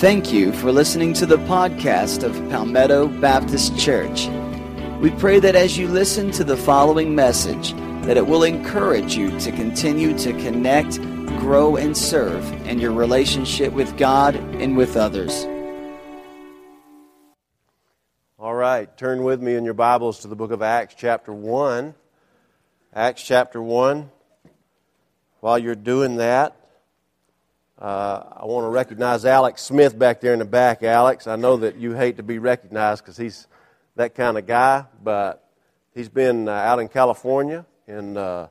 Thank you for listening to the podcast of Palmetto Baptist Church. We pray that as you listen to the following message, that it will encourage you to continue to connect, grow, and serve in your relationship with God and with others. All right, turn with me in your Bibles to the book of Acts, chapter 1. Acts, chapter 1. While you're doing that, uh, I want to recognize Alex Smith back there in the back. Alex, I know that you hate to be recognized because he's that kind of guy, but he's been uh, out in California in uh,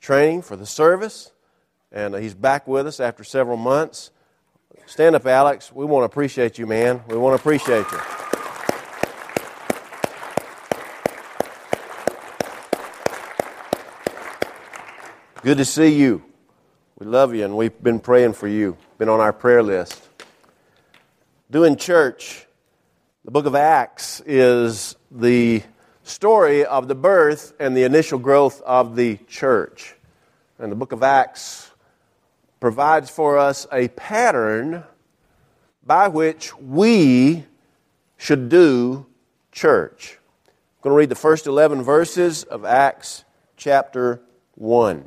training for the service, and uh, he's back with us after several months. Stand up, Alex. We want to appreciate you, man. We want to appreciate you. Good to see you. We love you, and we've been praying for you, been on our prayer list. Doing church, the book of Acts is the story of the birth and the initial growth of the church. And the book of Acts provides for us a pattern by which we should do church. I'm going to read the first 11 verses of Acts chapter 1.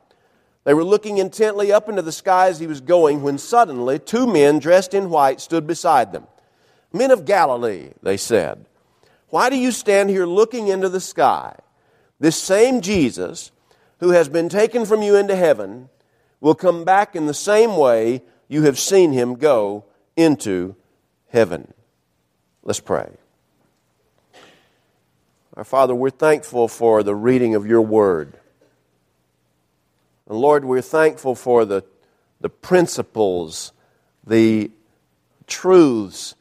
They were looking intently up into the sky as he was going, when suddenly two men dressed in white stood beside them. Men of Galilee, they said, why do you stand here looking into the sky? This same Jesus, who has been taken from you into heaven, will come back in the same way you have seen him go into heaven. Let's pray. Our Father, we're thankful for the reading of your word. And Lord, we're thankful for the, the principles, the truths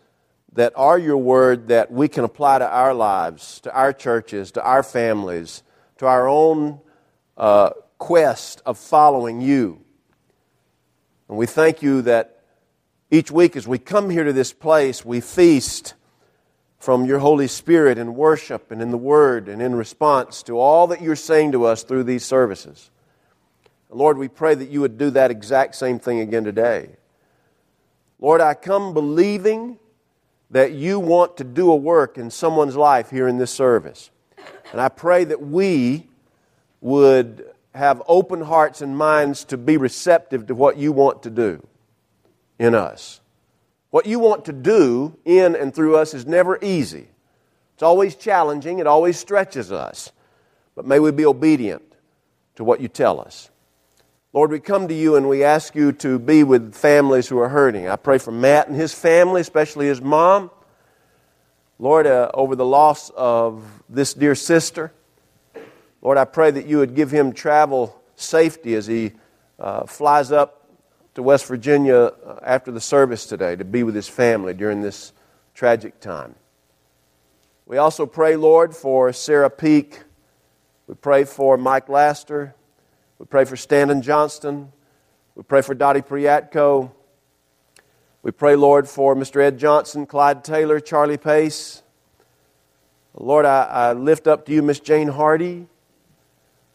that are your word that we can apply to our lives, to our churches, to our families, to our own uh, quest of following you. And we thank you that each week as we come here to this place, we feast from your Holy Spirit in worship and in the Word and in response to all that you're saying to us through these services. Lord, we pray that you would do that exact same thing again today. Lord, I come believing that you want to do a work in someone's life here in this service. And I pray that we would have open hearts and minds to be receptive to what you want to do in us. What you want to do in and through us is never easy. It's always challenging, it always stretches us. But may we be obedient to what you tell us. Lord, we come to you and we ask you to be with families who are hurting. I pray for Matt and his family, especially his mom. Lord, uh, over the loss of this dear sister, Lord, I pray that you would give him travel safety as he uh, flies up to West Virginia uh, after the service today to be with his family during this tragic time. We also pray, Lord, for Sarah Peak. We pray for Mike Laster. We pray for Stanton Johnston. We pray for Dottie Priatko. We pray, Lord, for Mr. Ed Johnson, Clyde Taylor, Charlie Pace. Lord, I, I lift up to you Miss Jane Hardy.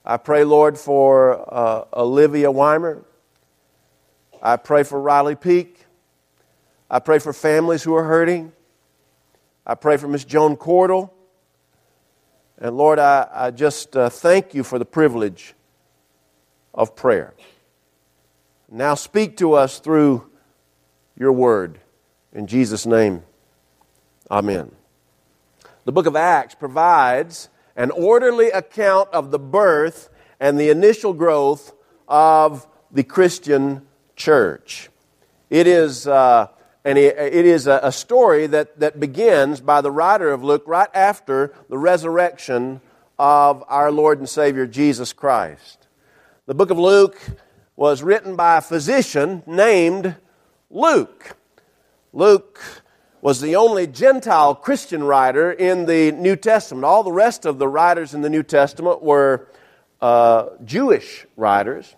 I pray, Lord, for uh, Olivia Weimer. I pray for Riley Peak. I pray for families who are hurting. I pray for Miss Joan Cordell. And Lord, I, I just uh, thank you for the privilege of prayer. Now speak to us through your word. In Jesus' name, amen. The book of Acts provides an orderly account of the birth and the initial growth of the Christian church. It is, uh, and it is a story that, that begins by the writer of Luke right after the resurrection of our Lord and Savior Jesus Christ. The book of Luke was written by a physician named Luke. Luke was the only Gentile Christian writer in the New Testament. All the rest of the writers in the New Testament were uh, Jewish writers.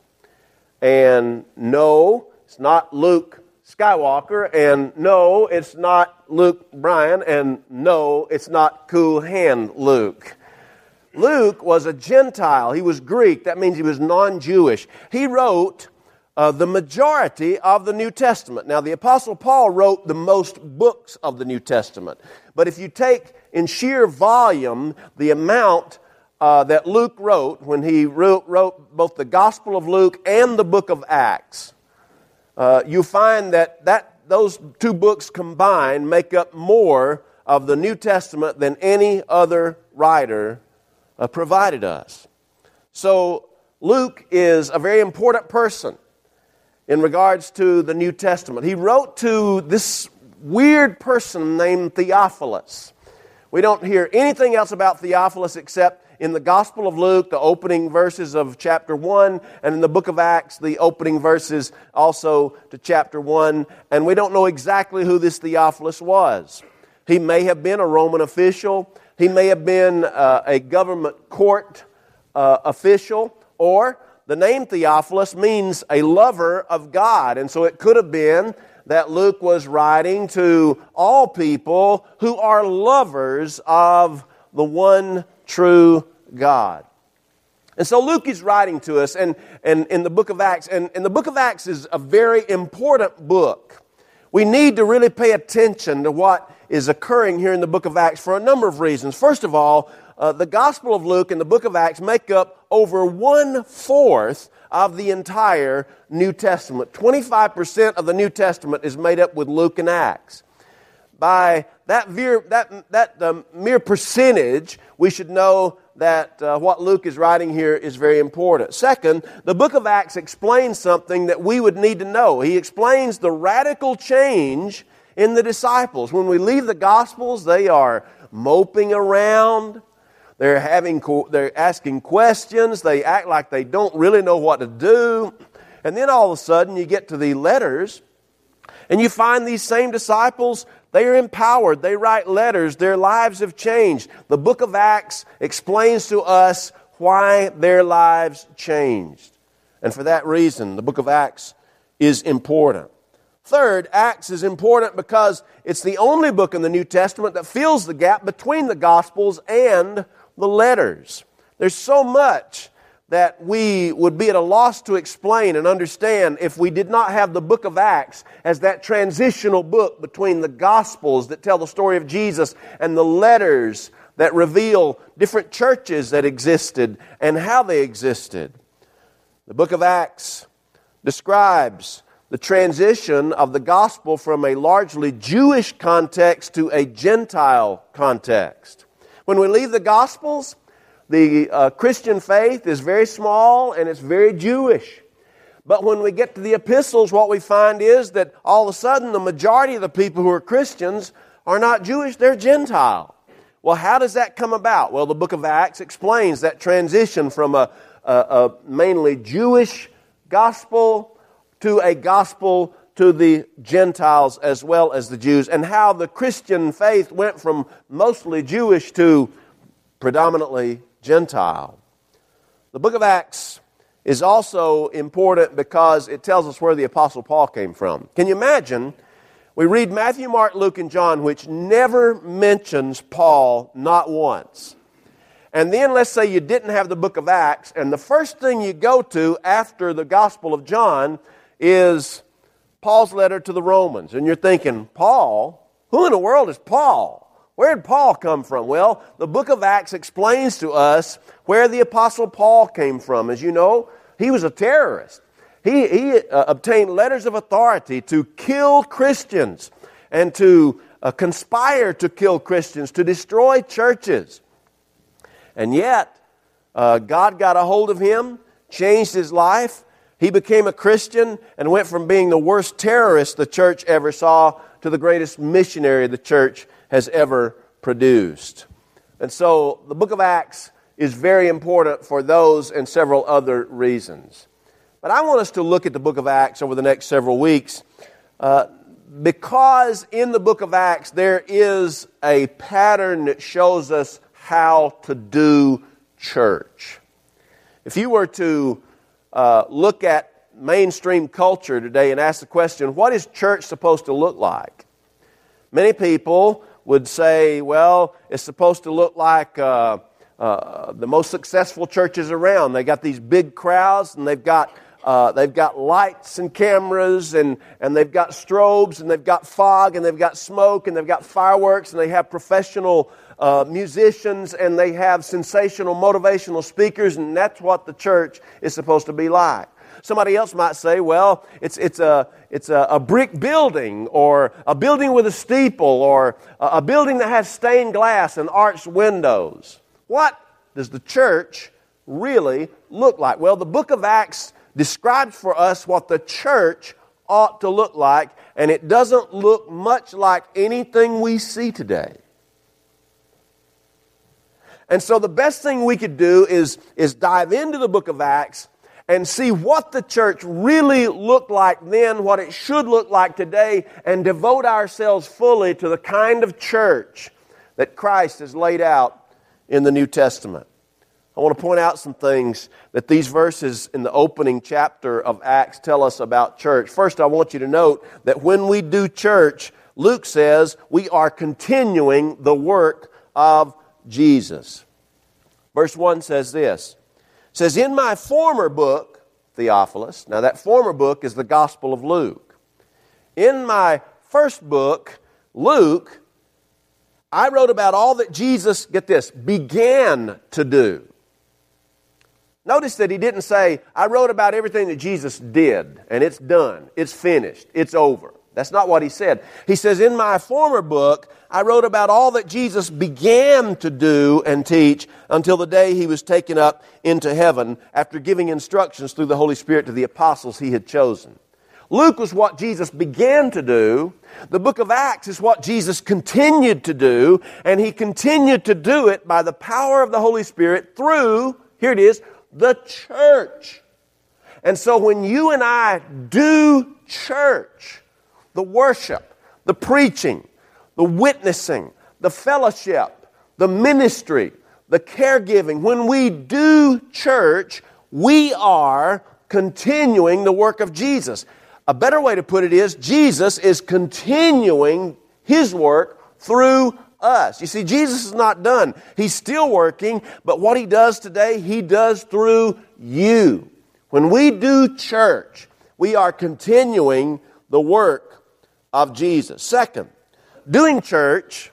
And no, it's not Luke Skywalker, and no, it's not Luke Bryan, and no, it's not Cool Hand Luke. Luke was a Gentile. He was Greek. That means he was non Jewish. He wrote uh, the majority of the New Testament. Now, the Apostle Paul wrote the most books of the New Testament. But if you take in sheer volume the amount uh, that Luke wrote when he wrote, wrote, both the Gospel of Luke and the book of Acts, uh, you find that, that those two books combined make up more of the New Testament than any other writer uh, provided us. So, Luke is a very important person in regards to the New Testament. He wrote to this weird person named Theophilus. We don't hear anything else about Theophilus except in the Gospel of Luke, the opening verses of chapter 1, and in the book of Acts, the opening verses also to chapter 1. And we don't know exactly who this Theophilus was. He may have been a Roman official, he may have been uh, a government court uh, official, or the name Theophilus means a lover of God. And so it could have been that Luke was writing to all people who are lovers of the one true God. And so Luke is writing to us and, and in the book of Acts, and, and the book of Acts is a very important book. We need to really pay attention to what is occurring here in the book of Acts for a number of reasons. First of all, uh, the Gospel of Luke and the book of Acts make up over one fourth of the entire New Testament. 25% of the New Testament is made up with Luke and Acts. By that, mere, that, that um, mere percentage, we should know that uh, what Luke is writing here is very important. Second, the book of Acts explains something that we would need to know. He explains the radical change in the disciples. When we leave the Gospels, they are moping around. They're having, they're asking questions. They act like they don't really know what to do. And then all of a sudden you get to the letters and you find these same disciples, they are empowered. They write letters. Their lives have changed. The book of Acts explains to us why their lives changed. And for that reason, the book of Acts is important. Third, Acts is important because it's the only book in the New Testament that fills the gap between the Gospels and the letters. There's so much that we would be at a loss to explain and understand if we did not have the book of Acts as that transitional book between the Gospels that tell the story of Jesus and the letters that reveal different churches that existed and how they existed. The book of Acts describes the transition of the gospel from a largely Jewish context to a Gentile context. When we leave the Gospels, the uh, Christian faith is very small and it's very Jewish. But when we get to the epistles, what we find is that all of a sudden the majority of the people who are Christians are not Jewish, they're Gentile. Well, how does that come about? Well, the book of Acts explains that transition from a, a, a mainly Jewish gospel to a gospel to the Gentiles as well as the Jews, and how the Christian faith went from mostly Jewish to predominantly Gentile. The book of Acts is also important because it tells us where the Apostle Paul came from. Can you imagine? We read Matthew, Mark, Luke, and John, which never mentions Paul, not once. And then let's say you didn't have the book of Acts, and the first thing you go to after the Gospel of John is Paul's letter to the Romans. And you're thinking, Paul? Who in the world is Paul? Where did Paul come from? Well, the book of Acts explains to us where the Apostle Paul came from. As you know, he was a terrorist. He, he uh, obtained letters of authority to kill Christians and to uh, conspire to kill Christians, to destroy churches. And yet, uh, God got a hold of him, changed his life. He became a Christian and went from being the worst terrorist the church ever saw to the greatest missionary the church has ever produced. And so the book of Acts is very important for those and several other reasons. But I want us to look at the book of Acts over the next several weeks uh, because in the book of Acts there is a pattern that shows us how to do church. If you were to uh, look at mainstream culture today and ask the question, what is church supposed to look like? Many people would say, well, it's supposed to look like uh, uh, the most successful churches around. They got these big crowds and they've got uh, they've got lights and cameras, and, and they've got strobes, and they've got fog, and they've got smoke, and they've got fireworks, and they have professional uh, musicians, and they have sensational, motivational speakers, and that's what the church is supposed to be like. Somebody else might say, well, it's, it's, a, it's a, a brick building, or a building with a steeple, or a, a building that has stained glass and arched windows. What does the church really look like? Well, the book of Acts describes for us what the church ought to look like, and it doesn't look much like anything we see today. And so, the best thing we could do is, is dive into the book of Acts and see what the church really looked like then, what it should look like today, and devote ourselves fully to the kind of church that Christ has laid out in the New Testament. I want to point out some things that these verses in the opening chapter of Acts tell us about church. First, I want you to note that when we do church, Luke says we are continuing the work of Jesus. Verse 1 says this says, In my former book, Theophilus, now that former book is the Gospel of Luke. In my first book, Luke, I wrote about all that Jesus, get this, began to do. Notice that he didn't say, I wrote about everything that Jesus did, and it's done, it's finished, it's over. That's not what he said. He says, In my former book, I wrote about all that Jesus began to do and teach until the day he was taken up into heaven after giving instructions through the Holy Spirit to the apostles he had chosen. Luke was what Jesus began to do. The book of Acts is what Jesus continued to do, and he continued to do it by the power of the Holy Spirit through, here it is, the church. And so when you and I do church, the worship, the preaching, the witnessing, the fellowship, the ministry, the caregiving, when we do church, we are continuing the work of Jesus. A better way to put it is Jesus is continuing his work through us. You see, Jesus is not done. He's still working, but what he does today, he does through you. When we do church, we are continuing the work of Jesus. Second, doing church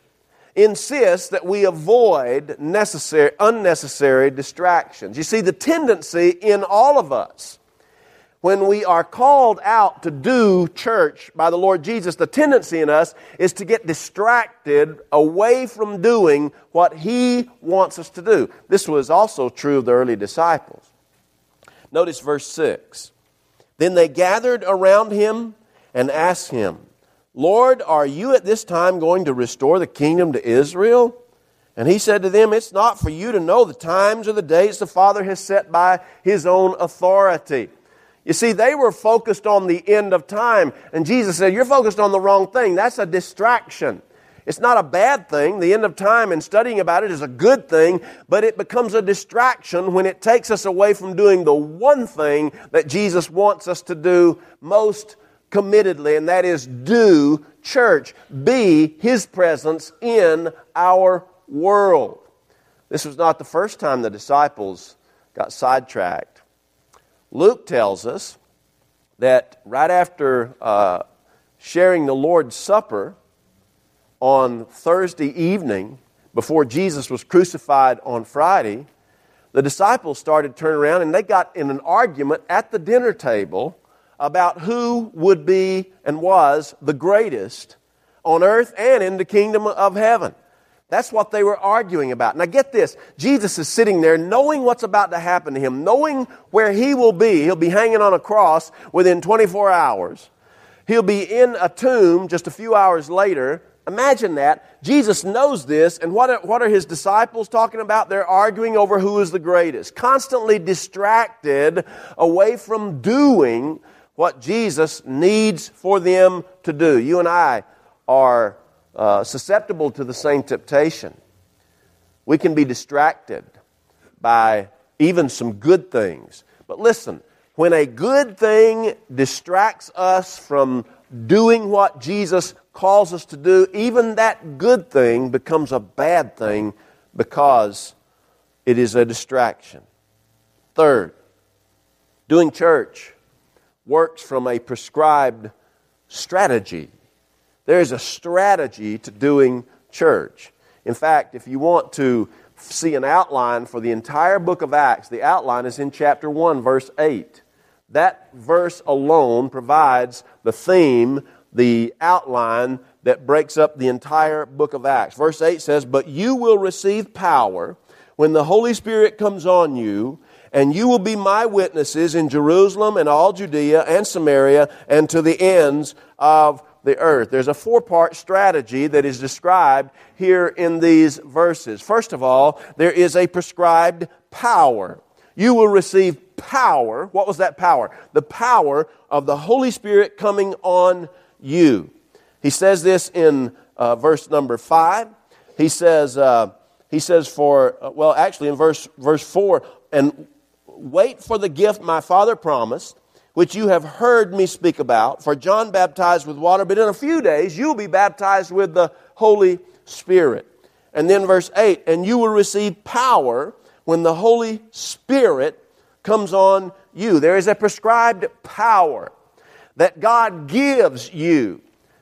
insists that we avoid necessary, unnecessary distractions. You see, the tendency in all of us when we are called out to do church by the Lord Jesus, the tendency in us is to get distracted away from doing what He wants us to do. This was also true of the early disciples. Notice verse 6. Then they gathered around him and asked him, Lord, are you at this time going to restore the kingdom to Israel? And he said to them, It's not for you to know the times or the dates the Father has set by his own authority. You see, they were focused on the end of time. And Jesus said, You're focused on the wrong thing. That's a distraction. It's not a bad thing. The end of time and studying about it is a good thing, but it becomes a distraction when it takes us away from doing the one thing that Jesus wants us to do most committedly, and that is do church, be His presence in our world. This was not the first time the disciples got sidetracked. Luke tells us that right after uh, sharing the Lord's Supper on Thursday evening, before Jesus was crucified on Friday, the disciples started turning around and they got in an argument at the dinner table about who would be and was the greatest on earth and in the kingdom of heaven. That's what they were arguing about. Now get this. Jesus is sitting there knowing what's about to happen to him, knowing where he will be. He'll be hanging on a cross within 24 hours. He'll be in a tomb just a few hours later. Imagine that. Jesus knows this, and what are, what are his disciples talking about? They're arguing over who is the greatest, constantly distracted away from doing what Jesus needs for them to do. You and I are uh, susceptible to the same temptation. We can be distracted by even some good things. But listen, when a good thing distracts us from doing what Jesus calls us to do, even that good thing becomes a bad thing because it is a distraction. Third, doing church works from a prescribed strategy. There's a strategy to doing church. In fact, if you want to see an outline for the entire book of Acts, the outline is in chapter 1, verse 8. That verse alone provides the theme, the outline that breaks up the entire book of Acts. Verse 8 says, But you will receive power when the Holy Spirit comes on you, and you will be my witnesses in Jerusalem and all Judea and Samaria and to the ends of the earth. There's a four part strategy that is described here in these verses. First of all, there is a prescribed power. You will receive power. What was that power? The power of the Holy Spirit coming on you. He says this in uh, verse number five. He says, uh, he says for, uh, well, actually in verse, verse four, and wait for the gift my father promised which you have heard me speak about. For John baptized with water, but in a few days you'll be baptized with the Holy Spirit. And then verse 8, and you will receive power when the Holy Spirit comes on you. There is a prescribed power that God gives you.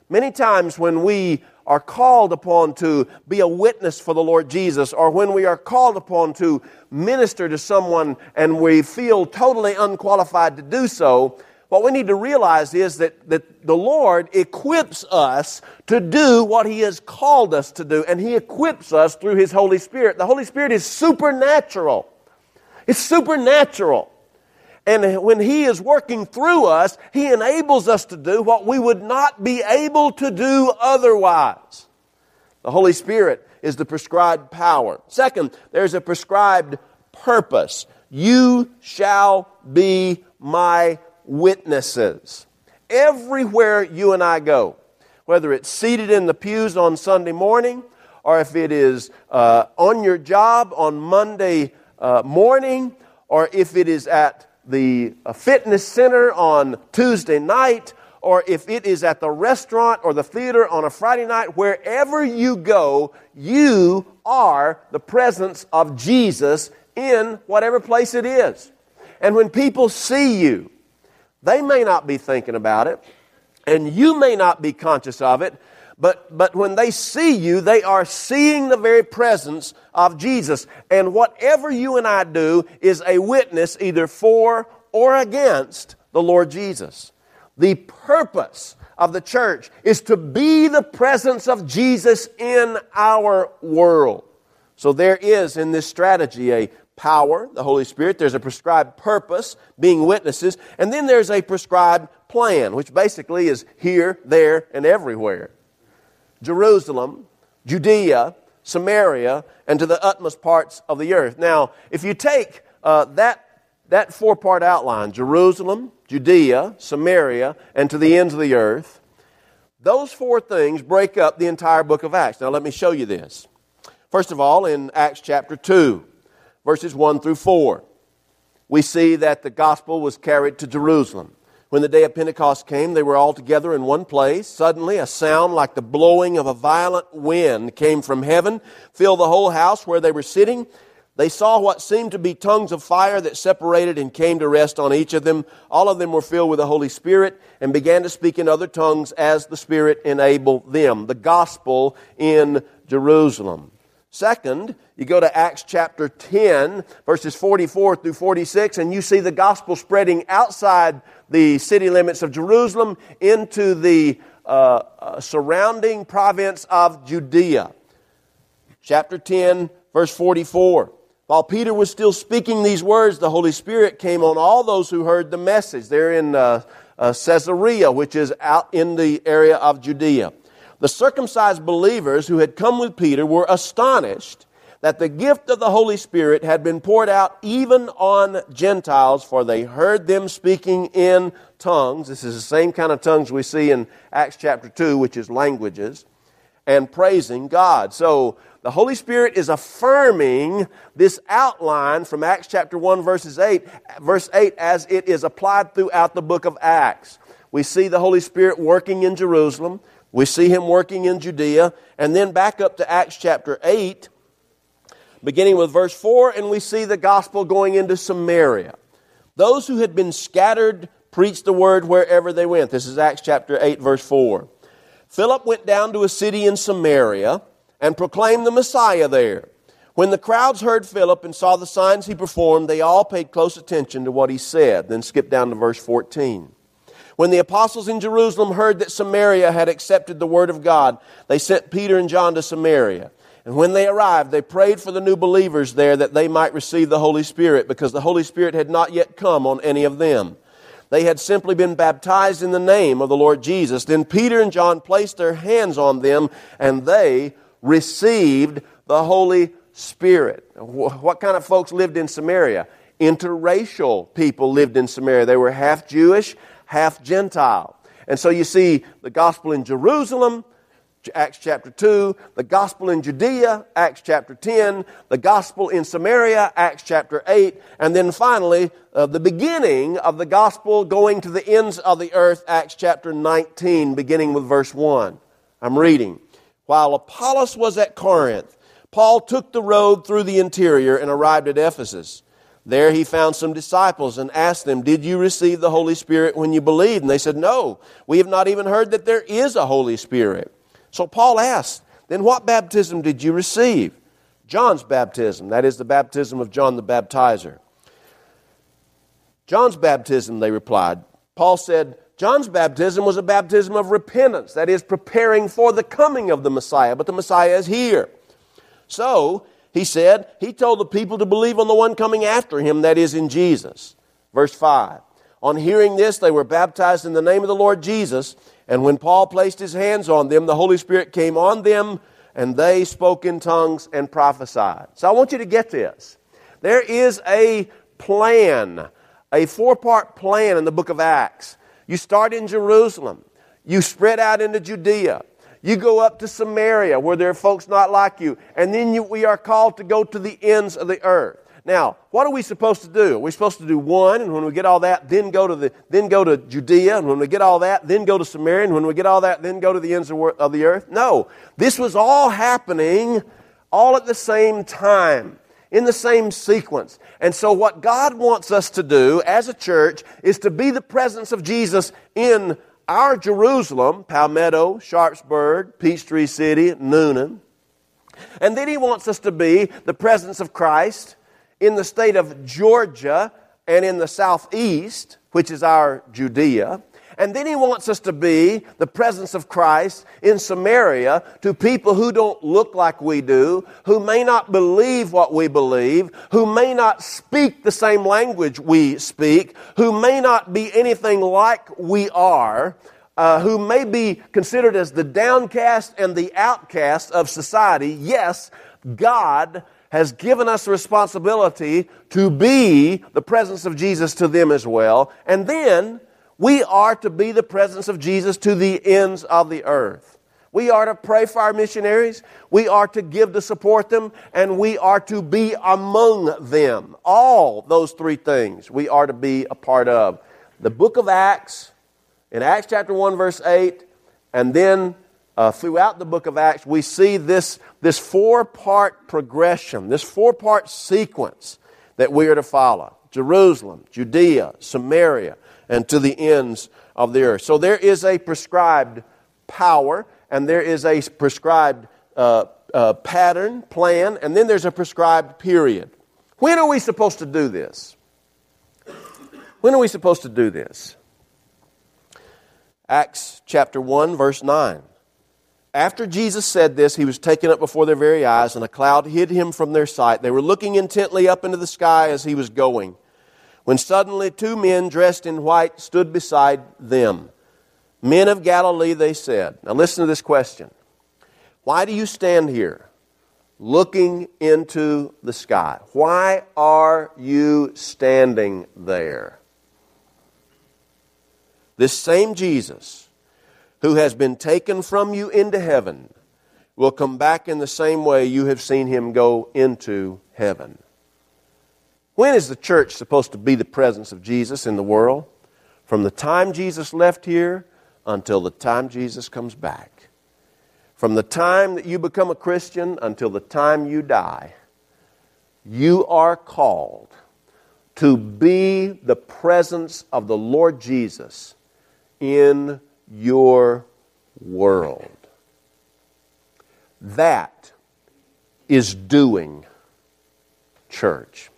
Many times when we are called upon to be a witness for the Lord Jesus, or when we are called upon to minister to someone and we feel totally unqualified to do so, what we need to realize is that, that the Lord equips us to do what He has called us to do, and He equips us through His Holy Spirit. The Holy Spirit is supernatural. It's supernatural. And when He is working through us, He enables us to do what we would not be able to do otherwise. The Holy Spirit is the prescribed power. Second, there's a prescribed purpose. You shall be my witnesses. Everywhere you and I go, whether it's seated in the pews on Sunday morning, or if it is uh, on your job on Monday uh, morning, or if it is at the uh, fitness center on Tuesday night, or if it is at the restaurant or the theater on a Friday night, wherever you go, you are the presence of Jesus in whatever place it is. And when people see you, they may not be thinking about it, and you may not be conscious of it, but, but when they see you, they are seeing the very presence of Jesus. And whatever you and I do is a witness either for or against the Lord Jesus. The purpose of the church is to be the presence of Jesus in our world. So there is in this strategy a power, the Holy Spirit, there's a prescribed purpose, being witnesses, and then there's a prescribed plan, which basically is here, there, and everywhere. Jerusalem, Judea, Samaria, and to the utmost parts of the earth. Now, if you take uh, that, that four part outline Jerusalem, Judea, Samaria, and to the ends of the earth those four things break up the entire book of Acts. Now, let me show you this. First of all, in Acts chapter 2, verses 1 through 4, we see that the gospel was carried to Jerusalem. When the day of Pentecost came, they were all together in one place. Suddenly, a sound like the blowing of a violent wind came from heaven, filled the whole house where they were sitting. They saw what seemed to be tongues of fire that separated and came to rest on each of them. All of them were filled with the Holy Spirit and began to speak in other tongues as the Spirit enabled them. The gospel in Jerusalem. Second, you go to Acts chapter 10, verses 44 through 46, and you see the gospel spreading outside the city limits of Jerusalem into the uh, uh, surrounding province of Judea. Chapter 10, verse 44. While Peter was still speaking these words, the Holy Spirit came on all those who heard the message. They're in uh, uh Caesarea, which is out in the area of Judea. The circumcised believers who had come with Peter were astonished that the gift of the Holy Spirit had been poured out even on Gentiles, for they heard them speaking in tongues. This is the same kind of tongues we see in Acts chapter 2, which is languages, and praising God. So the Holy Spirit is affirming this outline from Acts chapter 1, verses 8, verse 8, as it is applied throughout the book of Acts. We see the Holy Spirit working in Jerusalem. We see him working in Judea. And then back up to Acts chapter 8, beginning with verse 4, and we see the gospel going into Samaria. Those who had been scattered preached the word wherever they went. This is Acts chapter 8, verse 4. Philip went down to a city in Samaria and proclaimed the Messiah there. When the crowds heard Philip and saw the signs he performed, they all paid close attention to what he said. Then skip down to verse 14. When the apostles in Jerusalem heard that Samaria had accepted the word of God, they sent Peter and John to Samaria. And when they arrived, they prayed for the new believers there that they might receive the Holy Spirit, because the Holy Spirit had not yet come on any of them. They had simply been baptized in the name of the Lord Jesus. Then Peter and John placed their hands on them, and they received the Holy Spirit. What kind of folks lived in Samaria? Interracial people lived in Samaria. They were half Jewish, half Gentile. And so you see the gospel in Jerusalem, Acts chapter 2, the gospel in Judea, Acts chapter 10, the gospel in Samaria, Acts chapter 8, and then finally, uh, the beginning of the gospel going to the ends of the earth, Acts chapter 19, beginning with verse 1. I'm reading. While Apollos was at Corinth, Paul took the road through the interior and arrived at Ephesus. There he found some disciples and asked them, Did you receive the Holy Spirit when you believed? And they said, No, we have not even heard that there is a Holy Spirit. So Paul asked, Then what baptism did you receive? John's baptism, that is the baptism of John the baptizer. John's baptism, they replied. Paul said, John's baptism was a baptism of repentance, that is, preparing for the coming of the Messiah, but the Messiah is here. So, he said, he told the people to believe on the one coming after him, that is, in Jesus. Verse 5. On hearing this, they were baptized in the name of the Lord Jesus, and when Paul placed his hands on them, the Holy Spirit came on them, and they spoke in tongues and prophesied. So I want you to get this. There is a plan, a four part plan in the book of Acts you start in Jerusalem. You spread out into Judea. You go up to Samaria where there are folks not like you. And then you, we are called to go to the ends of the earth. Now, what are we supposed to do? We're supposed to do one, and when we get all that, then go to the, then go to Judea, and when we get all that, then go to Samaria, and when we get all that, then go to the ends of the earth. No, this was all happening all at the same time in the same sequence. And so, what God wants us to do as a church is to be the presence of Jesus in our Jerusalem, Palmetto, Sharpsburg, Peachtree City, Newnan. And then He wants us to be the presence of Christ in the state of Georgia and in the southeast, which is our Judea. And then he wants us to be the presence of Christ in Samaria to people who don't look like we do, who may not believe what we believe, who may not speak the same language we speak, who may not be anything like we are, uh, who may be considered as the downcast and the outcast of society. Yes, God has given us the responsibility to be the presence of Jesus to them as well. And then, we are to be the presence of Jesus to the ends of the earth. We are to pray for our missionaries. We are to give to support them. And we are to be among them. All those three things we are to be a part of. The book of Acts, in Acts chapter 1, verse 8, and then uh, throughout the book of Acts, we see this, this four part progression, this four part sequence that we are to follow Jerusalem, Judea, Samaria, and to the ends of the earth. So there is a prescribed power, and there is a prescribed uh, uh, pattern, plan, and then there's a prescribed period. When are we supposed to do this? When are we supposed to do this? Acts chapter 1, verse 9. After Jesus said this, he was taken up before their very eyes, and a cloud hid him from their sight. They were looking intently up into the sky as he was going, when suddenly two men dressed in white stood beside them. Men of Galilee, they said. Now listen to this question Why do you stand here looking into the sky? Why are you standing there? This same Jesus who has been taken from you into heaven will come back in the same way you have seen him go into heaven. When is the church supposed to be the presence of Jesus in the world? From the time Jesus left here until the time Jesus comes back. From the time that you become a Christian until the time you die, you are called to be the presence of the Lord Jesus in your world. That is doing church.